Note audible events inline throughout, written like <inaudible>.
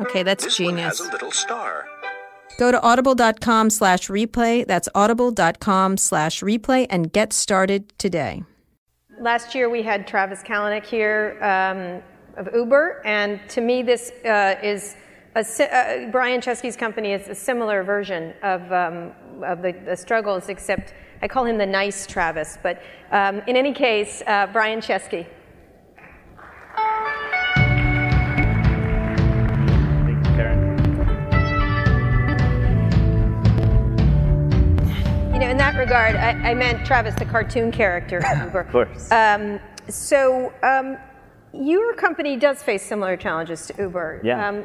Okay, that's This one genius. has a little star. Go to audible.com slash replay. That's audible.com slash replay and get started today. Last year we had Travis Kalanick here um, of Uber, and to me this uh, is a, uh, Brian Chesky's company is a similar version of, um, of the, the struggles, except I call him the nice Travis. But um, in any case, uh, Brian Chesky. You know, in that regard, I, I meant Travis, the cartoon character <laughs> of course. Um, so, um, your company does face similar challenges to Uber. Yeah. Um,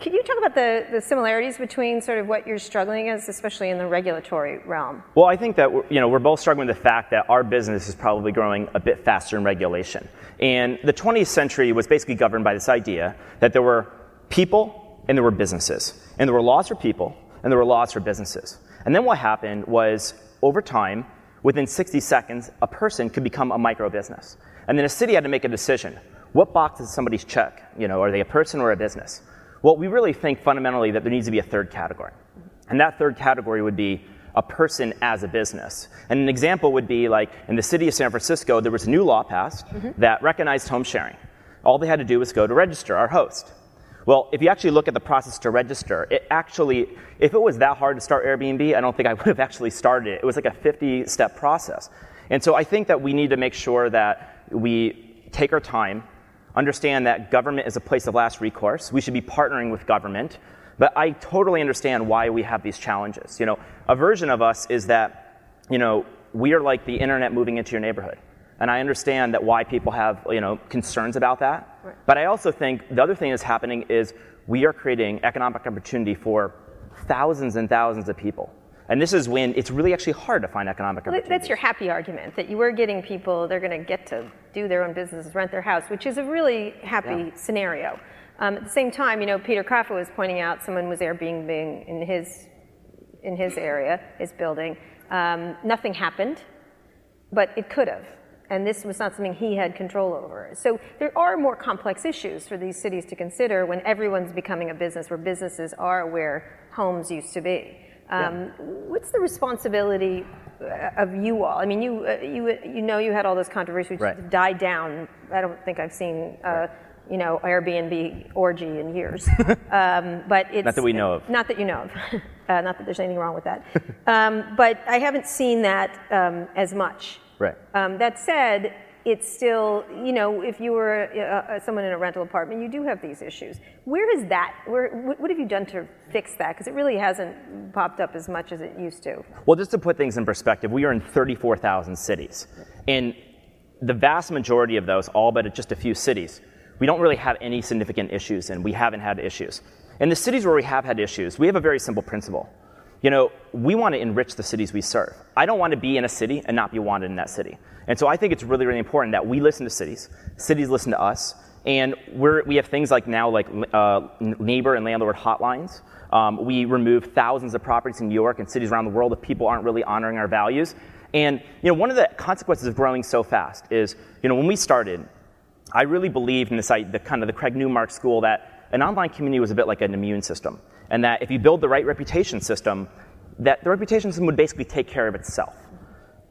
can you talk about the, the similarities between sort of what you're struggling as, especially in the regulatory realm? Well, I think that we're, you know we're both struggling with the fact that our business is probably growing a bit faster in regulation. And the 20th century was basically governed by this idea that there were people and there were businesses, and there were laws for people and there were laws for businesses. And then what happened was over time, within 60 seconds, a person could become a micro business, and then a city had to make a decision: what box does somebody's check? You know, are they a person or a business? Well, we really think fundamentally that there needs to be a third category. And that third category would be a person as a business. And an example would be like in the city of San Francisco, there was a new law passed mm-hmm. that recognized home sharing. All they had to do was go to register our host. Well, if you actually look at the process to register, it actually, if it was that hard to start Airbnb, I don't think I <laughs> would have actually started it. It was like a 50 step process. And so I think that we need to make sure that we take our time, understand that government is a place of last recourse. We should be partnering with government. But I totally understand why we have these challenges. You know, a version of us is that, you know, we are like the internet moving into your neighborhood. And I understand that why people have, you know, concerns about that. But I also think the other thing that's happening is we are creating economic opportunity for thousands and thousands of people. And this is when it's really actually hard to find economic Well, opportunity. That's your happy argument that you were getting people, they're going to get to do their own businesses, rent their house, which is a really happy Yeah. scenario. Um, at the same time, you know, Peter Kafka was pointing out someone was Airbnb in his in his area, his building. Um, nothing happened, but it could have. And this was not something he had control over. So there are more complex issues for these cities to consider when everyone's becoming a business, where businesses are where homes used to be. Um, What's the responsibility uh, of you all? I mean, you, uh, you, you know you had all this controversy which Right. died down. I don't think I've seen, uh, you know, Airbnb orgy in years. <laughs> um, but it's, Not that we know of. Not that you know of. <laughs> uh, not that there's anything wrong with that. um, but I haven't seen that um, as much. Right. Um, that said, it's still, you know, if you were uh, uh, someone in a rental apartment, you do have these issues. Where is that? Where, what, what have you done to fix that? Because it really hasn't popped up as much as it used to. Well, just to put things in perspective, we are in 34,000 cities. And the vast majority of those, all but just a few cities, we don't really have any significant issues, and we haven't had issues. In the cities where we have had issues, we have a very simple principle. You know, we want to enrich the cities we serve. I don't want to be in a city and not be wanted in that city. And so I think it's really, really important that we listen to cities, cities listen to us, and we're, we have things like now like uh, neighbor and landlord hotlines. Um, we remove thousands of properties in New York and cities around the world if people aren't really honoring our values. And you know, one of the consequences of growing so fast is, you know, when we started, I really believed in this, the kind of the Craig Newmark school that an online community was a bit like an immune system, and that if you build the right reputation system, that the reputation system would basically take care of itself.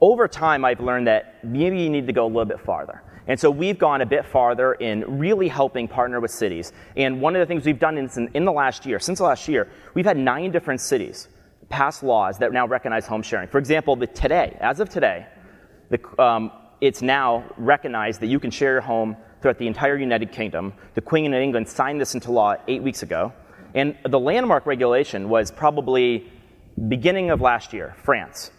Over time, I've learned that maybe you need to go a little bit farther. And so we've gone a bit farther in really helping partner with cities. And one of the things we've done in, in the last year, since the last year, we've had nine different cities pass laws that now recognize home sharing. For example, the, today, as of today, the, um, it's now recognized that you can share your home throughout the entire United Kingdom. The Queen of England signed this into law eight weeks ago. And the landmark regulation was probably beginning of last year, France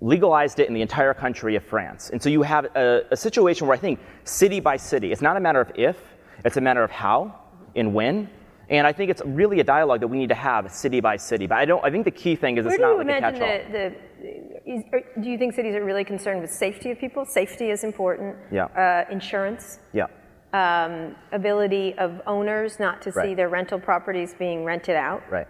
legalized it in the entire country of France. And so you have a, a, situation where I think city by city, it's not a matter of if, it's a matter of how and when. And I think it's really a dialogue that we need to have city by city. But I don't. I think the key thing is Where it's not like a catch-all. The, the, is, do you think cities are really concerned with safety of people? Safety is important. Yeah. Uh, insurance. Yeah. Um, ability of owners not to right. see their rental properties being rented out. Right.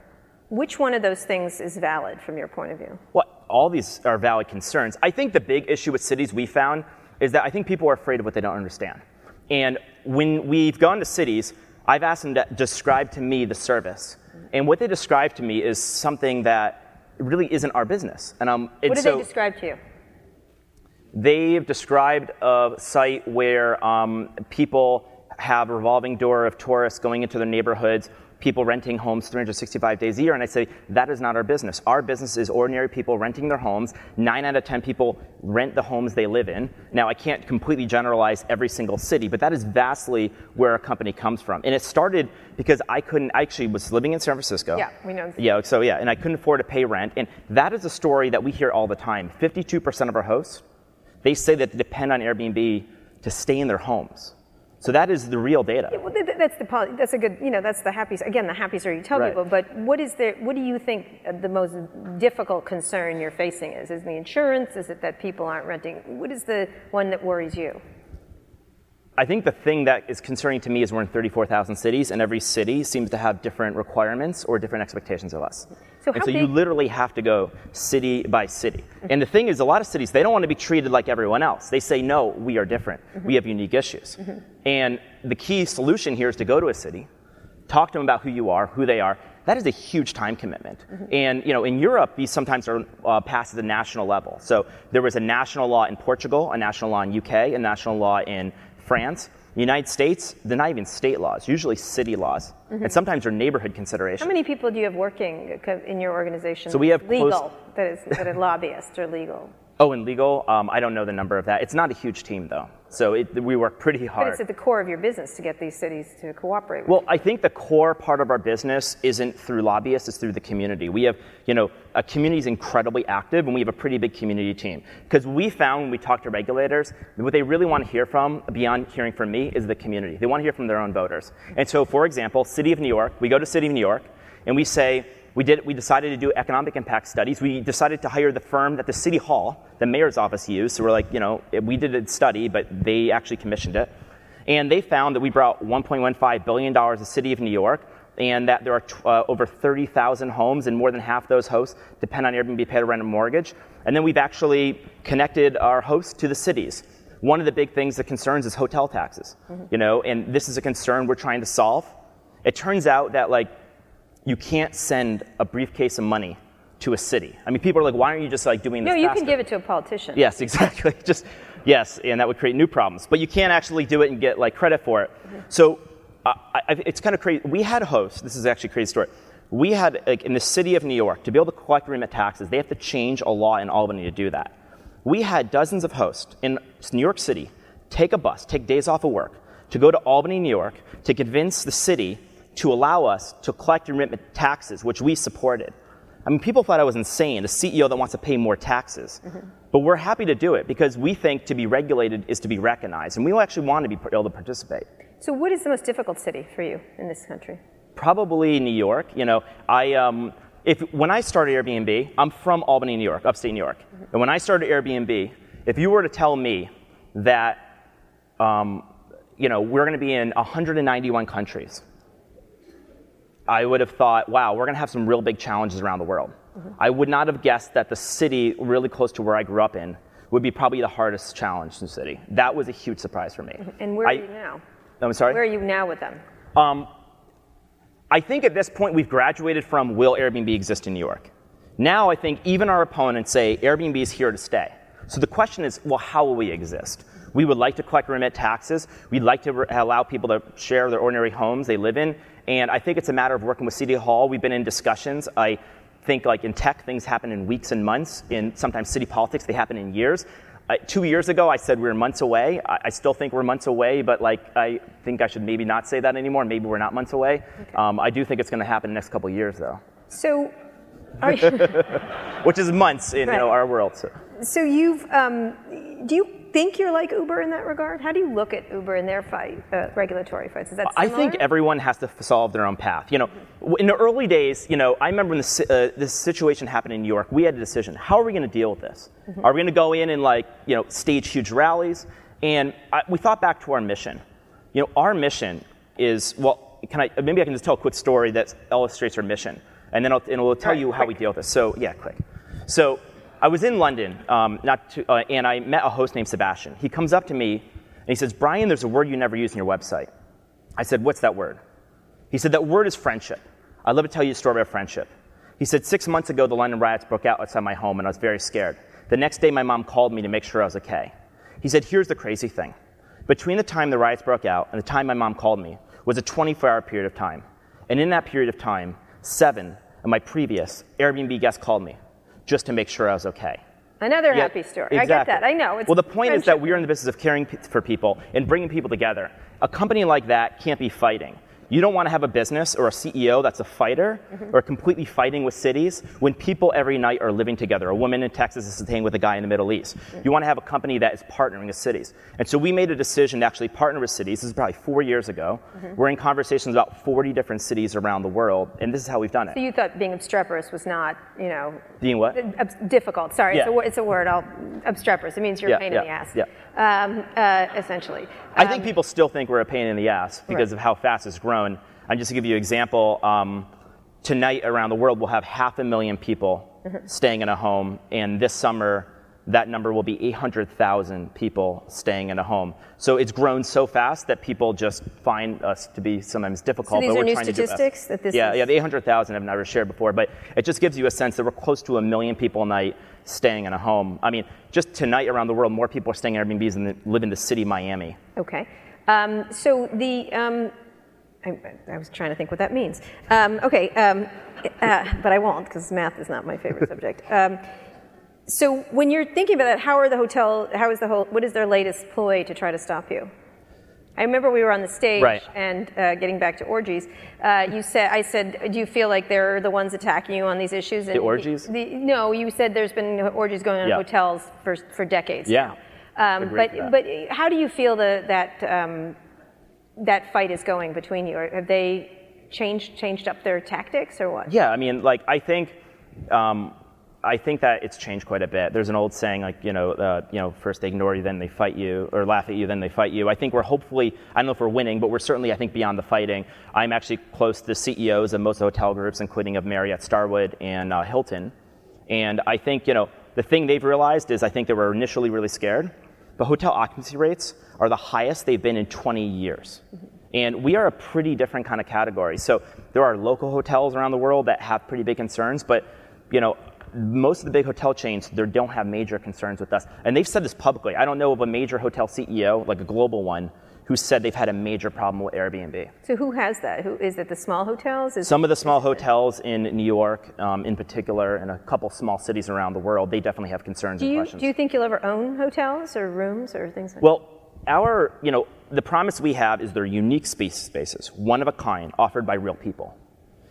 Which one of those things is valid from your point of view? Well, all these are valid concerns. I think the big issue with cities we found is that I think people are afraid of what they don't understand. And when we've gone to cities, I've asked them to describe to me the service. And what they describe to me is something that really isn't our business. And, um, and what did so they describe to you? They've described a site where um, people have a revolving door of tourists going into their neighborhoods people renting homes 365 days a year. And I say, that is not our business. Our business is ordinary people renting their homes. Nine out of 10 people rent the homes they live in. Now, I can't completely generalize every single city, but that is vastly where a company comes from. And it started because I couldn't, I actually was living in San Francisco. Yeah, we know. Yeah, so yeah, and I couldn't afford to pay rent. And that is a story that we hear all the time. 52% of our hosts, they say that they depend on Airbnb to stay in their homes. So that is the real data. Yeah, well, that's the that's a good you know that's the happy again the happy story you tell right. people. But what is there? What do you think the most difficult concern you're facing is? Is the insurance? Is it that people aren't renting? What is the one that worries you? I think the thing that is concerning to me is we're in 34,000 cities, and every city seems to have different requirements or different expectations of us. So and so big? you literally have to go city by city. Mm-hmm. And the thing is, a lot of cities, they don't want to be treated like everyone else. They say, no, we are different. Mm-hmm. We have unique issues. Mm-hmm. And the key solution here is to go to a city, talk to them about who you are, who they are. That is a huge time commitment. Mm-hmm. And you know, in Europe, these sometimes are uh, passed at the national level. So there was a national law in Portugal, a national law in UK, a national law in France. United States, they're not even state laws, usually city laws. Mm-hmm. And sometimes they're neighborhood considerations. How many people do you have working in your organization? So we have legal, close- that is, that are lobbyists or legal. <laughs> Oh, and legal, um, I don't know the number of that. It's not a huge team, though. So it, we work pretty hard. But it's at the core of your business to get these cities to cooperate with Well, you. I think the core part of our business isn't through lobbyists, it's through the community. We have, you know, a community is incredibly active, and we have a pretty big community team. Because we found when we talk to regulators, what they really want to hear from, beyond hearing from me, is the community. They want to hear from their own voters. And so, for example, City of New York, we go to City of New York, and we say, we, did, we decided to do economic impact studies. We decided to hire the firm that the city hall, the mayor's office, used. So we're like, you know, we did a study, but they actually commissioned it. And they found that we brought $1.15 billion to the city of New York, and that there are uh, over 30,000 homes, and more than half those hosts depend on Airbnb to pay to rent a mortgage. And then we've actually connected our hosts to the cities. One of the big things that concerns is hotel taxes, mm-hmm. you know, and this is a concern we're trying to solve. It turns out that like you can't send a briefcase of money to a city. I mean, people are like, why aren't you just like doing this? No, you faster? can give it to a politician. Yes, <laughs> exactly. just yes, and that would create new problems. But you can't actually do it and get like credit for it. Mm-hmm. So uh, I, it's kind of crazy. We had hosts. This is actually a crazy story. We had like in the city of New York to be able to collect remit taxes, they have to change a law in Albany to do that. We had dozens of hosts in New York City take a bus, take days off of work to go to Albany, New York, to convince the city to allow us to collect and remit taxes, which we supported. I mean, people thought I was insane, a CEO that wants to pay more taxes. Mm-hmm. But we're happy to do it because we think to be regulated is to be recognized, and we actually want to be able to participate. So, what is the most difficult city for you in this country? Probably New York. You know, I um, if when I started Airbnb, I'm from Albany, New York, upstate New York, mm-hmm. and when I started Airbnb, if you were to tell me that um, you know we're going to be in 191 countries I would have thought, wow, we're going to have some real big challenges around the world. Mm-hmm. I would not have guessed that the city really close to where I grew up in would be probably the hardest challenge in the city. That was a huge surprise for me. Mm-hmm. And where are you now? I'm sorry? Where are you now with them? Um, I think at this point we've graduated from will Airbnb exist in New York? Now I think even our opponents say Airbnb is here to stay. So the question is, well, how will we exist? We would like to collect remit taxes. We'd like to re- allow people to share their ordinary homes they live in. And I think it's a matter of working with City Hall. We've been in discussions. I think like in tech, things happen in weeks and months. In sometimes city politics, they happen in years. Uh, two years ago, I said we were months away. I, I, still think we're months away, but like I think I should maybe not say that anymore. Maybe we're not months away. Okay. Um, I do think it's going to happen in the next couple years, though. So, <laughs> which is months in right. you know, our world. So, so you've um, do you think you're like Uber in that regard? How do you look at Uber in their fight, uh, regulatory fights? Is that similar? I think everyone has to solve their own path. You know, in the early days, you know, I remember when this, uh, this situation happened in New York, we had a decision. How are we going to deal with this? Mm-hmm. Are we going to go in and like, you know, stage huge rallies? And I, we thought back to our mission. You know, our mission is, well, can I, maybe I can just tell a quick story that illustrates our mission. And then I'll, and it will tell right, you how quick. we deal with this. So, yeah, quick. So, I was in London, um, not to, uh, and I met a host named Sebastian. He comes up to me and he says, Brian, there's a word you never use in your website. I said, What's that word? He said, That word is friendship. I'd love to tell you a story about friendship. He said, Six months ago, the London riots broke out outside my home, and I was very scared. The next day, my mom called me to make sure I was okay. He said, Here's the crazy thing. Between the time the riots broke out and the time my mom called me was a 24 hour period of time. And in that period of time, seven of my previous Airbnb guests called me just to make sure I was okay. Another happy story. Exactly. I get that. I know. well, the point friendship. is that we are in the business of caring for people and bringing people together. A company like that can't be fighting. You don't want to have a business or a CEO that's a fighter mm-hmm. or completely fighting with cities when people every night are living together. A woman in Texas is staying with a guy in the Middle East. Mm-hmm. You want to have a company that is partnering with cities. And so we made a decision to actually partner with cities. This is probably four years ago. Mm-hmm. We're in conversations about 40 different cities around the world, and this is how we've done it. So you thought being obstreperous was not, you know, being what? Difficult. Sorry, yeah. it's, a, it's, a, word. I'll obstreperous. It means you're yeah, a pain yeah, in the ass. Yeah. Um, uh, essentially. I think um, people still think we're a pain in the ass because right. of how fast it's grown. And just to give you an example, um, tonight around the world we'll have half a million people mm-hmm. staying in a home, and this summer that number will be 800,000 people staying in a home. So it's grown so fast that people just find us to be sometimes difficult. So these but are we're new statistics that this Yeah, is... yeah, the 800,000 I've never shared before, but it just gives you a sense that we're close to a million people a night staying in a home. I mean, just tonight around the world, more people are staying in Airbnbs than live in the city of Miami. Okay. Um, so the um, I, I, was trying to think what that means. Um, okay, um, uh, but I won't because math is not my favorite subject. <laughs> Um, so when you're thinking about that, how are the hotel? How is the whole? What is their latest ploy to try to stop you? I remember we were on the stage right. and uh, getting back to orgies. Uh, you said, I said, do you feel like they're the ones attacking you on these issues? And the orgies? The, no, you said there's been orgies going on yeah. in hotels for for decades. Yeah. Um, but but how do you feel the, that um, that fight is going between you? Or have they changed changed up their tactics or what? Yeah, I mean, like I think. Um, I think that it's changed quite a bit. There's an old saying like, you know, uh, you know, first they ignore you, then they fight you, or laugh at you, then they fight you. I think we're hopefully, I don't know if we're winning, but we're certainly, I think, beyond the fighting. I'm actually close to the CEOs of most hotel groups, including of Marriott, Starwood, and uh, Hilton. And I think, you know, the thing they've realized is I think they were initially really scared, but hotel occupancy rates are the highest they've been in 20 years. And we are a pretty different kind of category. So there are local hotels around the world that have pretty big concerns, but you know, most of the big hotel chains they don't have major concerns with us. And they've said this publicly. I don't know of a major hotel CEO, like a global one, who said they've had a major problem with Airbnb. So who has that? Who is it? The small hotels? Is Some of the small hotels in New York, um, in particular, and a couple small cities around the world, they definitely have concerns do you, questions. Do you think you'll ever own hotels or rooms or things like well, that? Well, our, you know, the promise we have is they're unique spaces, one of a kind, offered by real people.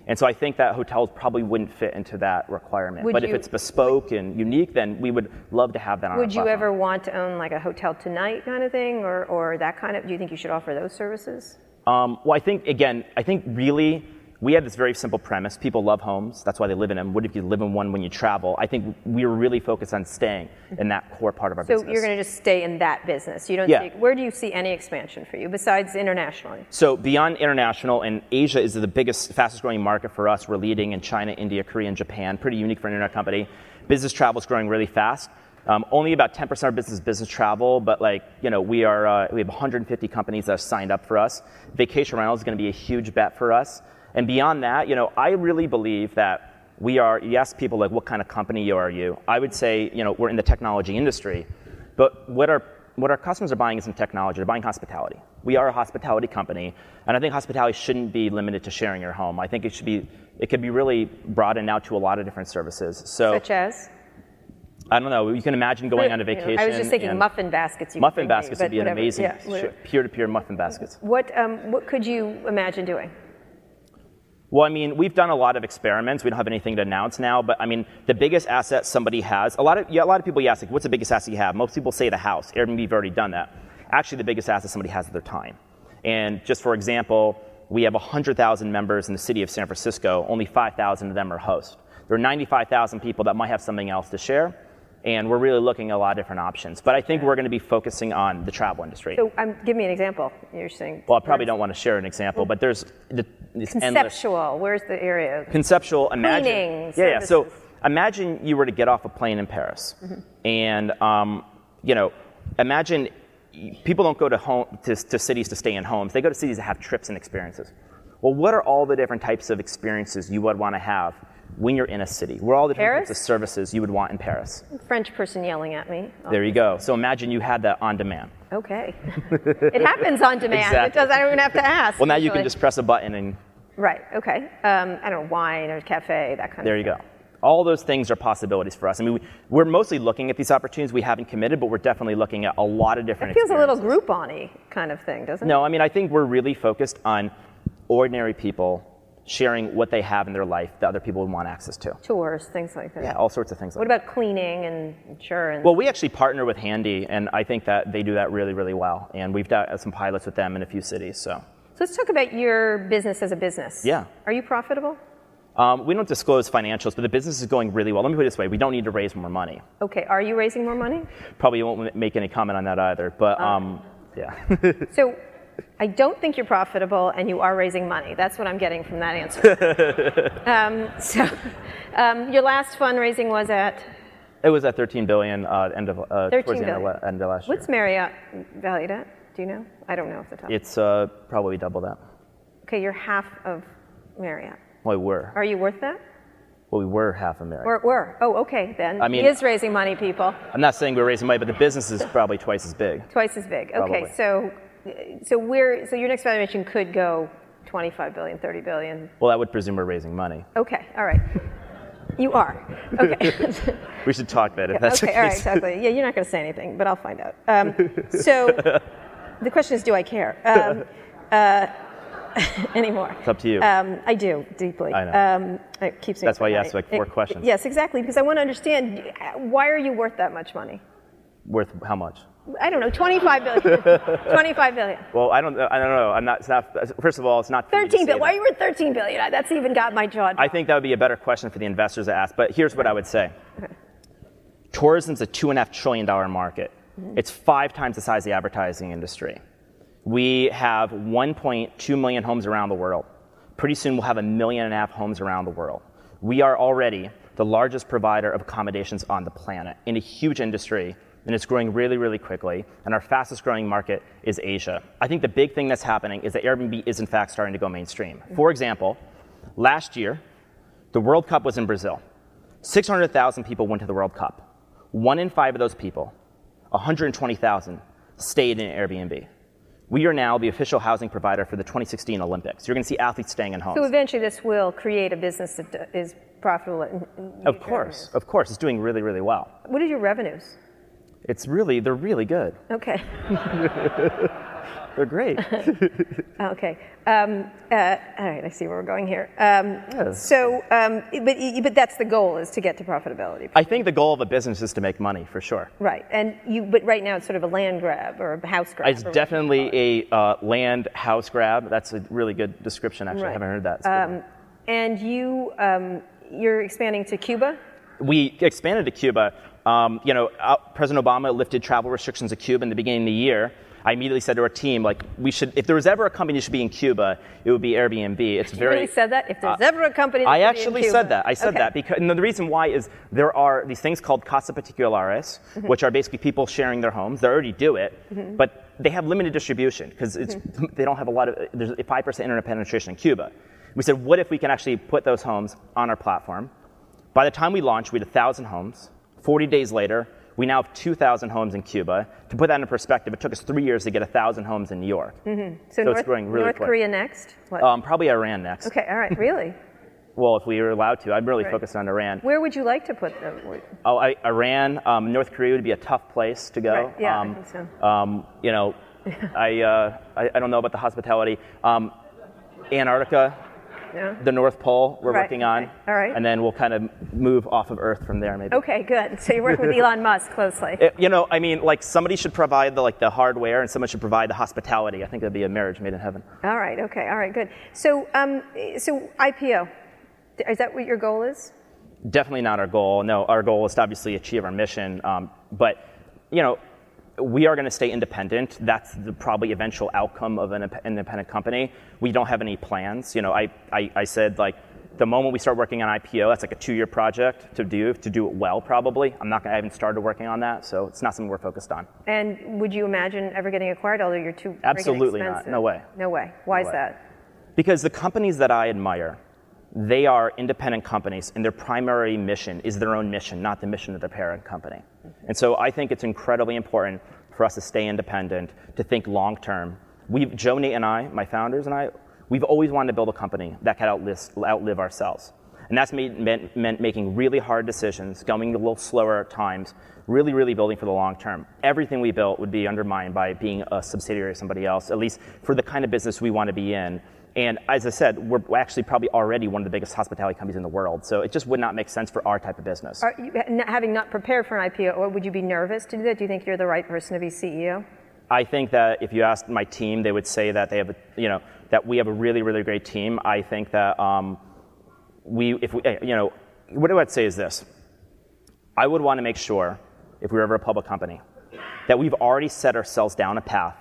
And so I think that hotels probably wouldn't fit into that requirement. Would but you, if it's bespoke and unique, then we would love to have that on Would you ever want to own like a HotelTonight kind of thing or, or that kind of, do you think you should offer those services? Um, well, I think, again, I think really we have this very simple premise. People love homes. That's why they live in them. What if you live in one when you travel? I think we were really focused on staying in that core part of our so business. So you're going to just stay in that business. You don't yeah. see, where do you see any expansion for you besides internationally? So beyond international, and Asia is the biggest, fastest growing market for us. We're leading in China, India, Korea, and Japan. Pretty unique for an internet company. Business travel is growing really fast. Um, only about 10% of our business is business travel, but like, you know, we are, uh, we have 150 companies that have signed up for us. Vacation rental is going to be a huge bet for us. And beyond that, you know, I really believe that we are, you ask people like, what kind of company are you? I would say, you know, we're in the technology industry. But what are what our customers are buying isn't technology, they're buying hospitality. We are a hospitality company, and I think hospitality shouldn't be limited to sharing your home. I think it should be, it could be really broadened out to a lot of different services. So, Such as? I don't know, you can imagine going on a vacation. I was just thinking muffin baskets. Muffin bring me, baskets would be an whatever. amazing Yeah, peer to peer muffin baskets. What, um, what could you imagine doing? Well, I mean, we've done a lot of experiments. We don't have anything to announce now, but I mean, the biggest asset somebody has, a lot of, yeah, a lot of people you ask, like, what's the biggest asset you have? Most people say the house. Airbnb have already done that. Actually, the biggest asset somebody has is their time. And just for example, we have 100,000 members in the city of San Francisco. Only 5,000 of them are hosts. There are 95,000 people that might have something else to share, and we're really looking at a lot of different options. But I think we're going to be focusing on the travel industry. So um, give me an example. You're saying. well, I probably don't want to share an example, but there's the, it's endless. Conceptual. Where's the area? conceptual imagine Cleaning, yeah, yeah so imagine you were to get off a plane in paris and um, you know imagine people don't go to home to, to cities to stay in homes they go to cities to have trips and experiences well what are all the different types of experiences you would want to have when you're in a city what are all the different Paris? types of services you would want in paris French person yelling at me. there you go so imagine you had that on demand Okay. <laughs> it happens on demand. It does. I don't even have to ask. well now you can just press a button and Right. Okay. Um, I don't know wine or cafe that kind There of. There you go. All those things are possibilities for us. I mean, we, we're mostly looking at these opportunities. We haven't committed, but we're definitely looking at a lot of different. It feels a little. Groupon-y kind of thing, doesn't it? No, I mean, I think we're really focused on ordinary people sharing what they have in their life that other people would want access to. Tours, things like that. Yeah, all sorts of things. What Like about cleaning and insurance? well, we actually partner with Handy, and I think that they do that really, really well. And we've done some pilots with them in a few cities. So so let's talk about your business as a business. Yeah. Are you profitable? um, we don't disclose financials, but the business is going really well. Let me put it this way: we don't need to raise more money. Okay. Are you raising more money? Probably won't make any comment on that either. But Oh. um, yeah. <laughs> So, I don't think you're profitable, and you are raising money. That's what I'm getting from that answer. <laughs> um, so, um, your last fundraising was at It was at 13 billion uh, end of uh, 13 towards the end of, billion. la- end of last year. what's Marriott valued at? Do you know? I don't know off the top. It's uh, probably double that. Okay, you're half of Marriott. Well, we were. Are you worth that? Well, we were half American. Or were? Oh, okay then. I mean- he is raising money, people. I'm not saying we're raising money, but the business is probably twice as big. Twice as big. Okay, Probably. so so we're so your next valuation could go 25 billion, 30 billion. Well, that would presume we're raising money. Okay, all right. You are. Okay. <laughs> We should talk about it. If that's okay, all right, exactly. Yeah, you're not going to say anything, but I'll find out. Um, so the question is, do I care um, uh, <laughs> anymore? It's up to you. Um, I do deeply. I know. Um, it keeps me That's why you asked, like, four It- questions. Yes, exactly, because I want to understand uh, why are you worth that much money? Worth how much? I don't know, 25 billion. <laughs> 25 billion. Well, I don't. I don't know. I'm not. It's not. First of all, it's not. for me to 13 say billion. Why are you worth 13 billion? That's even got my jaw. I think that would be a better question for the investors to ask. But here's what I would say. Tourism's a two and a half trillion dollar market. Mm-hmm. It's five times the size of the advertising industry. We have 1.2 million homes around the world. Pretty soon we'll have a million and a half homes around the world. We are already the largest provider of accommodations on the planet in a huge industry, and it's growing really, really quickly. And our fastest growing market is Asia. I think the big thing that's happening is that Airbnb is in fact starting to go mainstream. For example, last year, the World Cup was in Brazil. 600,000 people went to the World Cup. One in five of those people, 120,000, stayed in Airbnb. We are now the official housing provider for the 2016 Olympics. You're going to see athletes staying in homes. So eventually this will create a business that uh, profitable. of course, revenues. of course, it's doing really, really well. What are your revenues? It's really, they're really good. Okay. <laughs> They're great. <laughs> Okay. Um, uh, all right. I see where we're going here. Um, Yes. So, um, but but that's the goal is to get to profitability. I think the goal of a business is to make money, for sure. right. And you. But right now it's sort of a land grab or a house grab. It's or whatever you definitely it. a uh, land house grab. That's a really good description, actually. I haven't heard that. It's a good one. Um, and you um, you're expanding to Cuba. we expanded to Cuba. Um, you know, uh, President Obama lifted travel restrictions to Cuba in the beginning of the year. I immediately said to our team, like, we should, if there was ever a company that should be in Cuba, it would be Airbnb. It's You very. really said that. If there's uh, ever a company, I should be in actually said that. I said Okay. that because and the reason why is there are these things called casa particulares, Mm-hmm. which are basically people sharing their homes. They already do it, but they have limited distribution because it's Mm-hmm. <laughs> they don't have a lot of. There's a five percent internet penetration in Cuba. We said, what if we can actually put those homes on our platform? By the time we launched, we had 1,000 homes. 40 days later, We now have 2,000 homes in Cuba. To put that in perspective, it took us three years to get 1,000 homes in New York. So, So North, it's growing really North quick. Korea next? What? Um, probably Iran next. okay, all right, really? <laughs> Well, if we were allowed to, I'm really Right. focused on Iran. Where would you like to put them? Oh, I, Iran, um, North Korea would be a tough place to go. Right, yeah, I um, think so. Um, you know, <laughs> I, uh, I I don't know about the hospitality. Um, Antarctica, Yeah. the North Pole, we're Right, working on. okay, all right. And then we'll kind of move off of Earth from there, maybe. Okay, good. So you're working with <laughs> Elon Musk closely. It- you know, I mean, like somebody should provide the like the hardware, and someone should provide the hospitality. I think that'd be a marriage made in heaven. All right. Okay. All right. Good. So, um, so IPO, is that what your goal is? Definitely not our goal. No, our goal is to obviously achieve our mission. Um, but, you know, we are going to stay independent. That's the probably eventual outcome of an independent company. We don't have any plans. You know, I, I, I said like the moment we start working on IPO, that's like a two-year project to do to do it well. Probably. I'm not. Gonna, I haven't started working on that, so it's not something we're focused on. And would you imagine ever getting acquired? Although you're too Absolutely not. No way. No way. Why is way. that? Because the companies that I admire, they are independent companies, and their primary mission is their own mission, not the mission of their parent company. And so I think it's incredibly important for us to stay independent, to think long term. We've, Nate, and I, my founders and I, we've always wanted to build a company that could outlive, outlive ourselves. And that's made, meant, meant making really hard decisions, going a little slower at times, really, really building for the long term. Everything we built would be undermined by being a subsidiary of somebody else, at least for the kind of business we want to be in. And as I said, we're actually probably already one of the biggest hospitality companies in the world. So it just would not make sense for our type of business. Are you, having not prepared for an IPO, or would you be nervous to do that? Do you think you're the right person to be CEO? I think that if you asked my team, they would say that they have, a, you know, that we have a really, really great team. I think that um, we, if we, eh, you know, what I would say is this: I would want to make sure, if we were ever a public company, that we've already set ourselves down a path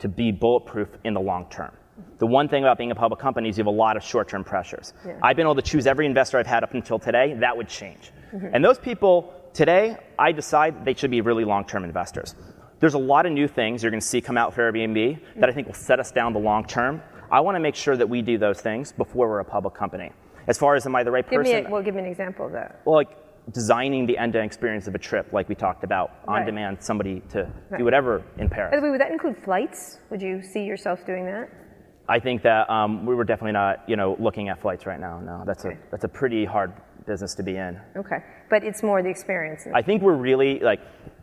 to be bulletproof in the long term. The one thing about being a public company is you have a lot of short-term pressures. Yeah. I've been able to choose every investor I've had up until today. That would change. Mm-hmm. And those people today, I decide they should be really long-term investors. There's a lot of new things you're going to see come out for Airbnb that I think will set us down the long term. I want to make sure that we do those things before we're a public company. As far as am I the right Give person? me a, well, give me an example of that. well, like designing the end-to-end experience of a trip, like we talked about, on Right. demand, somebody to Right. do whatever in Paris. By the way, would that include flights? Would you see yourself doing that? I think that um, we were definitely not, you know, looking at flights right now. No, that's a that's a pretty hard business to be in. Okay, but it's more the experience. I think we're really like,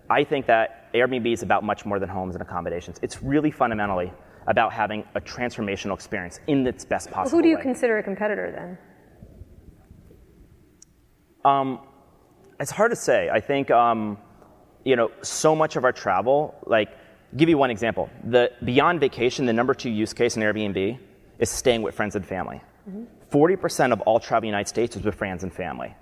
I think that Airbnb is about much more than homes and accommodations. It's really fundamentally about having a transformational experience in its best possible way. Who do you way. consider a competitor then? it's hard to say. I think, um, you know, so much of our travel, like, give you one example. The beyond vacation, the number two use case in Airbnb is staying with friends and family. 40% of all travel in the United States is with friends and family.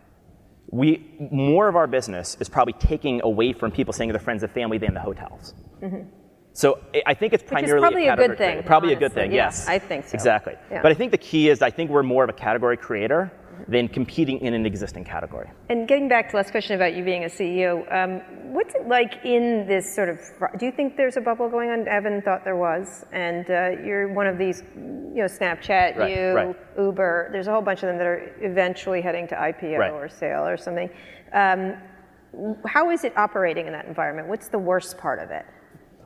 We, more of our business is probably taking away from people staying with their friends and family than the hotels. So I- think it's primarily probably a category good thing, creator. Probably a good thing, Yeah, yes. I think so. Exactly. Yeah. But I think the key is I think we're more of a category creator than competing in an existing category. And getting back to last question about you being a CEO, um, what's it like in this sort of? Do you think there's a bubble going on? Evan thought there was, and uh, you're one of these, you know, Snapchat, Right, you, right. Uber. There's a whole bunch of them that are eventually heading to IPO Right. or sale or something. Um, how is it operating in that environment? What's the worst part of it?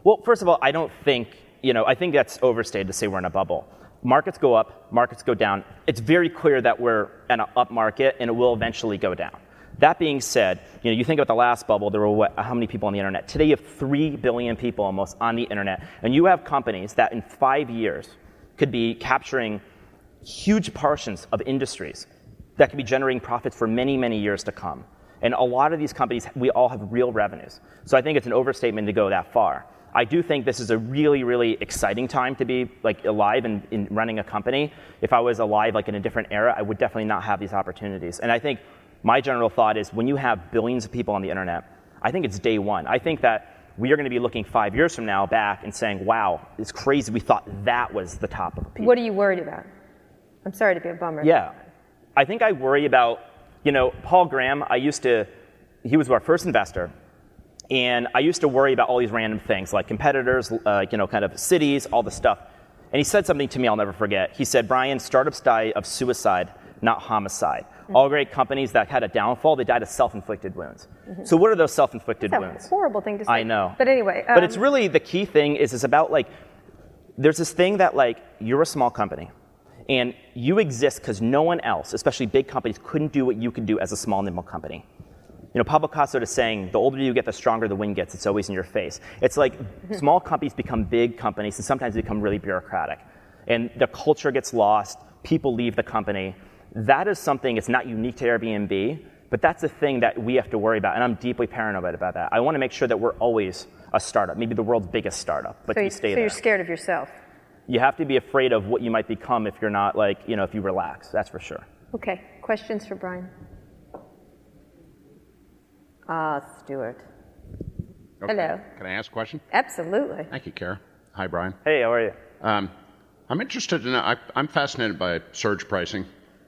Well, first of all, I don't think, you know, I think that's overstated to say we're in a bubble. Markets go up, markets go down. It's very clear that we're in an up market and it will eventually go down. That being said, you know, you think about the last bubble, there were what, how many people on the internet? Today you have 3 billion people almost on the internet. And you have companies that in five years could be capturing huge portions of industries that could be generating profits for many, many years to come. And a lot of these companies, we all have real revenues. So I think it's an overstatement to go that far. I do think this is a really, really exciting time to be like alive and in running a company. If I was alive like in a different era, I would definitely not have these opportunities. And I think my general thought is when you have billions of people on the internet, I think it's day one. I think that we are going to be looking five years from now back and saying, wow, it's crazy. We thought that was the top of the peak. What are you worried about? I'm sorry to be a bummer. Yeah. I think I worry about, you know, Paul Graham, I used to, he was our first investor. And I used to worry about all these random things like competitors, uh, you know, kind of cities, all the stuff. And he said something to me I'll never forget. He said, Brian, startups die of suicide, not homicide. All great companies that had a downfall, they died of self-inflicted wounds. So what are those self-inflicted That's wounds? a horrible thing to say. I know. But anyway. but it's um, really the key thing is it's about like there's this thing that like you're a small company and you exist because no one else, especially big companies, couldn't do what you could do as a small nimble company. You know, Pablo Picasso is saying, the older you get, the stronger the wind gets. It's always in your face. It's like <laughs> small companies become big companies and sometimes become really bureaucratic. And the culture gets lost, people leave the company. That is something, it's not unique to Airbnb, but that's the thing that we have to worry about. And I'm deeply paranoid about that. I want to make sure that we're always a startup, maybe the world's biggest startup, but So, you, stay so there. So you're scared of yourself. You have to be afraid of what you might become if you're not like, you know, if you relax. That's for sure. Okay. Questions for Brian? Ah, Stuart. Okay. Hello. Can I ask a question? Absolutely. Thank you, Kara. Hi, Brian. Hey, how are you? Um, I'm interested in. I, I'm fascinated by surge pricing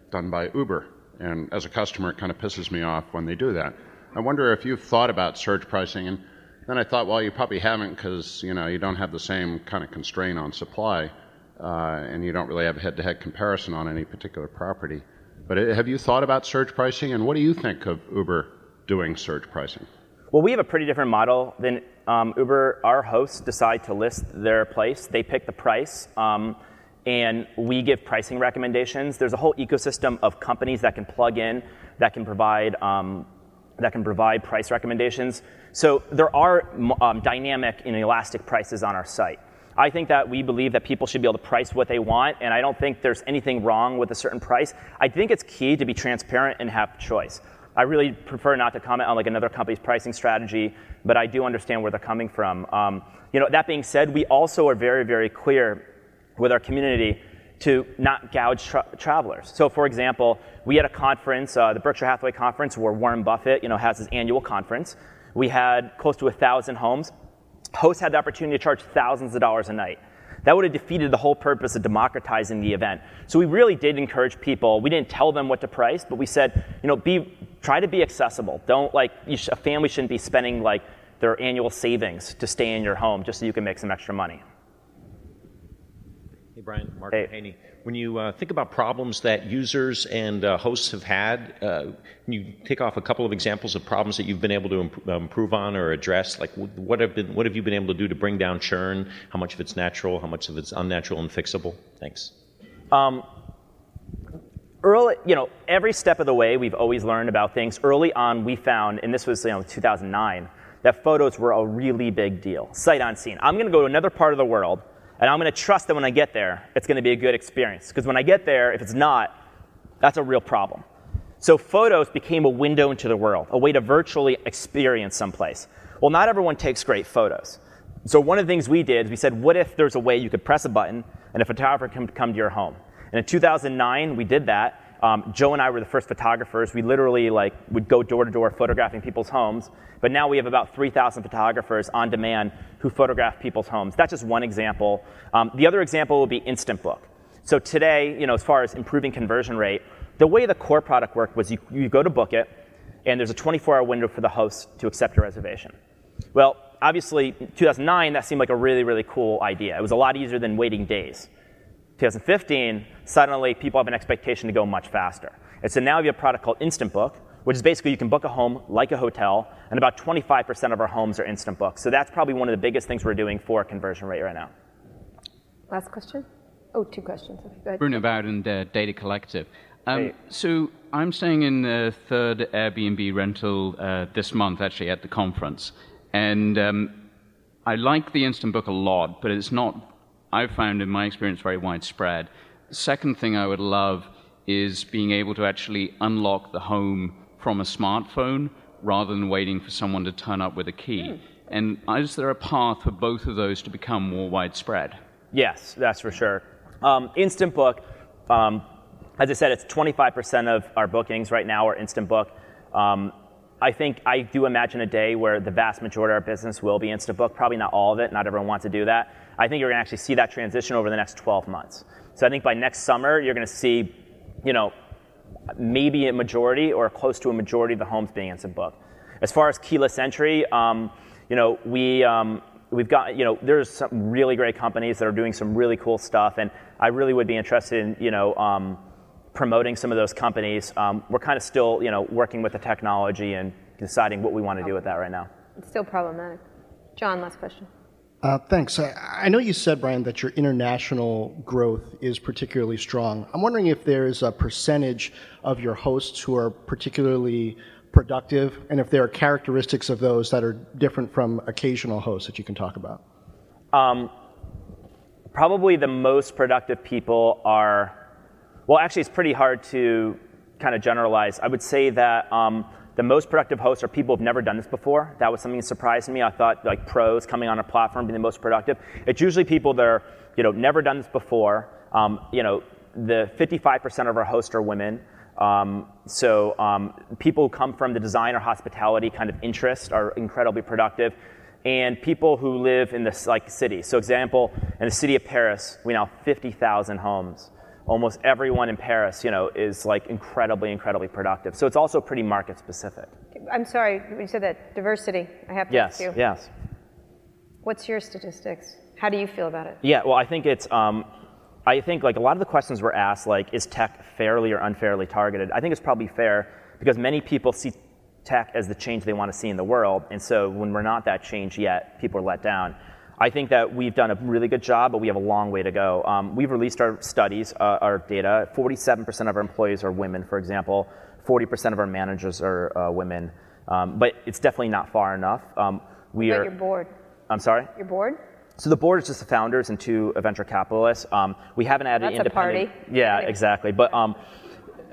done by Uber, and as a customer, it kind of pisses me off when they do that. I wonder if you've thought about surge pricing, and then I thought, well, you probably haven't because you know you don't have the same kind of constraint on supply, uh, and you don't really have a head-to-head comparison on any particular property. But uh, have you thought about surge pricing, and what do you think of Uber doing surge pricing? Well, we have a pretty different model than um, Uber. Our hosts decide to list their place, they pick the price, um, and we give pricing recommendations. There's a whole ecosystem of companies that can plug in, that can provide. Um, that can provide price recommendations. So there are um, dynamic and elastic prices on our site. I think that we believe that people should be able to price what they want, and I don't think there's anything wrong with a certain price. I think it's key to be transparent and have choice. I really prefer not to comment on like another company's pricing strategy, but I do understand where they're coming from. Um, you know, that being said, we also are very, very clear with our community to not gouge tra- travelers. So, for example, we had a conference, uh, the Berkshire Hathaway conference, where Warren Buffett, you know, has his annual conference. We had close to a thousand homes. Hosts had the opportunity to charge thousands of dollars a night. That would have defeated the whole purpose of democratizing the event. So we really did encourage people. We didn't tell them what to price, but we said, you know, be try to be accessible. Don't like sh- a family shouldn't be spending like their annual savings to stay in your home just so you can make some extra money. Hey, Brian, Mark Hey. Haney. When you uh, think about problems that users and uh, hosts have had, uh, can you take off a couple of examples of problems that you've been able to imp- improve on or address? Like, what have been, what have you been able to do to bring down churn? How much of it's natural? How much of it's unnatural and fixable? Thanks. Early, you know, every step of the way, we've always learned about things. Early on, we found, and this was, you know, 2009, that photos were a really big deal, sight unseen. I'm going to go to another part of the world, and I'm going to trust that when I get there, it's going to be a good experience. Because when I get there, if it's not, that's a real problem. So photos became a window into the world, a way to virtually experience someplace. Well, not everyone takes great photos. So one of the things we did is we said, what if there's a way you could press a button and a photographer can come to your home? And in 2009, we did that. Um, Joe and I were the first photographers. We literally like would go door to door photographing people's homes. But now we have about 3,000 photographers on demand who photograph people's homes. That's just one example. Um, the other example would be Instant Book. So today, you know, as far as improving conversion rate, the way the core product worked was you, you go to book it, and there's a 24-hour window for the host to accept your reservation. Well, obviously, 2009 that seemed like a really, really cool idea. It was a lot easier than waiting days. 2015, suddenly people have an expectation to go much faster. And so now we have a product called Instant Book, which is basically you can book a home like a hotel, and about 25% of our homes are Instant Book. So that's probably one of the biggest things we're doing for conversion rate right now. Last question? Oh, two questions. Okay. Bruno Bowden, uh, Data Collective. Um, Hey. So I'm staying in the third Airbnb rental uh, this month, actually, at the conference. And um, I like the Instant Book a lot, but it's not, I've found in my experience, very widespread. Second thing I would love is being able to actually unlock the home from a smartphone rather than waiting for someone to turn up with a key. And is there a path for both of those to become more widespread? Yes, that's for sure. Um, Instant Book, um, as I said, it's 25% of our bookings right now are Instant Book. Um, I think I do imagine a day where the vast majority of our business will be Instant Book. Probably not all of it. Not everyone wants to do that. I think you're going to actually see that transition over the next 12 months. So I think by next summer, you're going to see, you know, maybe a majority or close to a majority of the homes being Instant Book. As far as keyless entry, um, you know, we um, we've got you know there's some really great companies that are doing some really cool stuff, and I really would be interested in you know um, promoting some of those companies. Um, we're kind of still, you know, working with the technology and deciding what we want to do with that right now. It's still problematic. John, last question. Uh, thanks. I, know you said, Brian, that your international growth is particularly strong. I'm wondering if there's a percentage of your hosts who are particularly productive, and if there are characteristics of those that are different from occasional hosts that you can talk about. Um, probably the most productive people are, well, actually, it's pretty hard to kind of generalize. I would say that um, the most productive hosts are people who've never done this before. That was something that surprised me. I thought like pros coming on a platform being the most productive. It's usually people that are, you know, never done this before. Um, you know, the 55% of our hosts are women. Um, so um, people who come from the design or hospitality kind of interest are incredibly productive. And people who live in this like city. So example, in the city of Paris, we now have 50,000 homes. Almost everyone in Paris, you know, is like incredibly, incredibly productive. So it's also pretty market specific. I'm sorry, you said that diversity. I have to yes, ask you. Yes. What's your statistics? How do you feel about it? Yeah, well, I think it's um, I think like a lot of the questions were asked, like, is tech fairly or unfairly targeted? I think it's probably fair because many people see tech as the change they want to see in the world. And so when we're not that change yet, people are let down. I think that we've done a really good job, but we have a long way to go. Um, we've released our studies, uh, our data. 47% of our employees are women, for example. 40% of our managers are uh, women. Um, but it's definitely not far enough. Um, we are. Your board. I'm sorry. Your board. So the board is just the founders and two venture capitalists. Um, we haven't added That's independent. A party. Yeah, exactly. But um,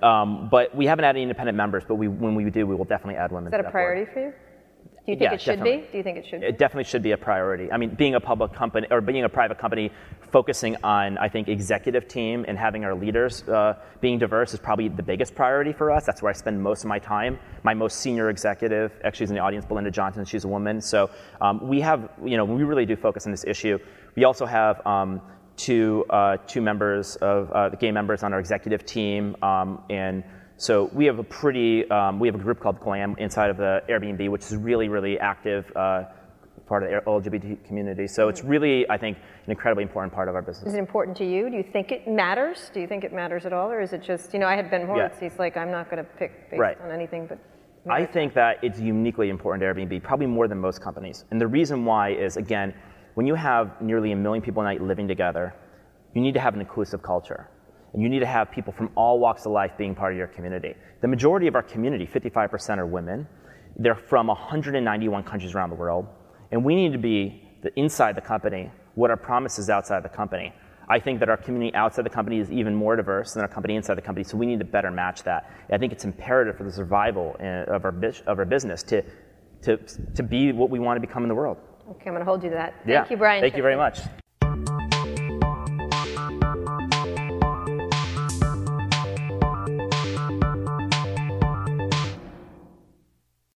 um, but we haven't added independent members. But we, when we do, we will definitely add women. Is that a that priority board. for you? Do you think yeah, it should definitely. be? Do you think it should be? It definitely should be a priority. I mean, being a public company or being a private company, focusing on I think executive team and having our leaders uh, being diverse is probably the biggest priority for us. That's where I spend most of my time. My most senior executive, actually, is in the audience, Belinda Johnson. She's a woman. So um, we have, you know, we really do focus on this issue. We also have. Um, two, uh, two members of uh, the gay members on our executive team, um, and so we have a pretty, um, we have a group called Glam inside of the Airbnb, which is really, really active uh, part of the LGBT community. So it's really, I think, an incredibly important part of our business. Is it important to you? Do you think it matters? Do you think it matters at all, or is it just, you know, I had Ben Horowitz. Yeah. He's like, I'm not going to pick based right. on anything, but. I think that it's uniquely important to Airbnb, probably more than most companies. And the reason why is, again, when you have nearly a million people a night living together, you need to have an inclusive culture. And you need to have people from all walks of life being part of your community. The majority of our community, 55%, are women. They're from 191 countries around the world. And we need to be the inside the company what our promise is outside the company. I think that our community outside the company is even more diverse than our company inside the company, so we need to better match that. I think it's imperative for the survival uh, of our, of our business to, to, to be what we want to become in the world. Okay, I'm going to hold you to that. Thank yeah. you, Brian. Thank you very much.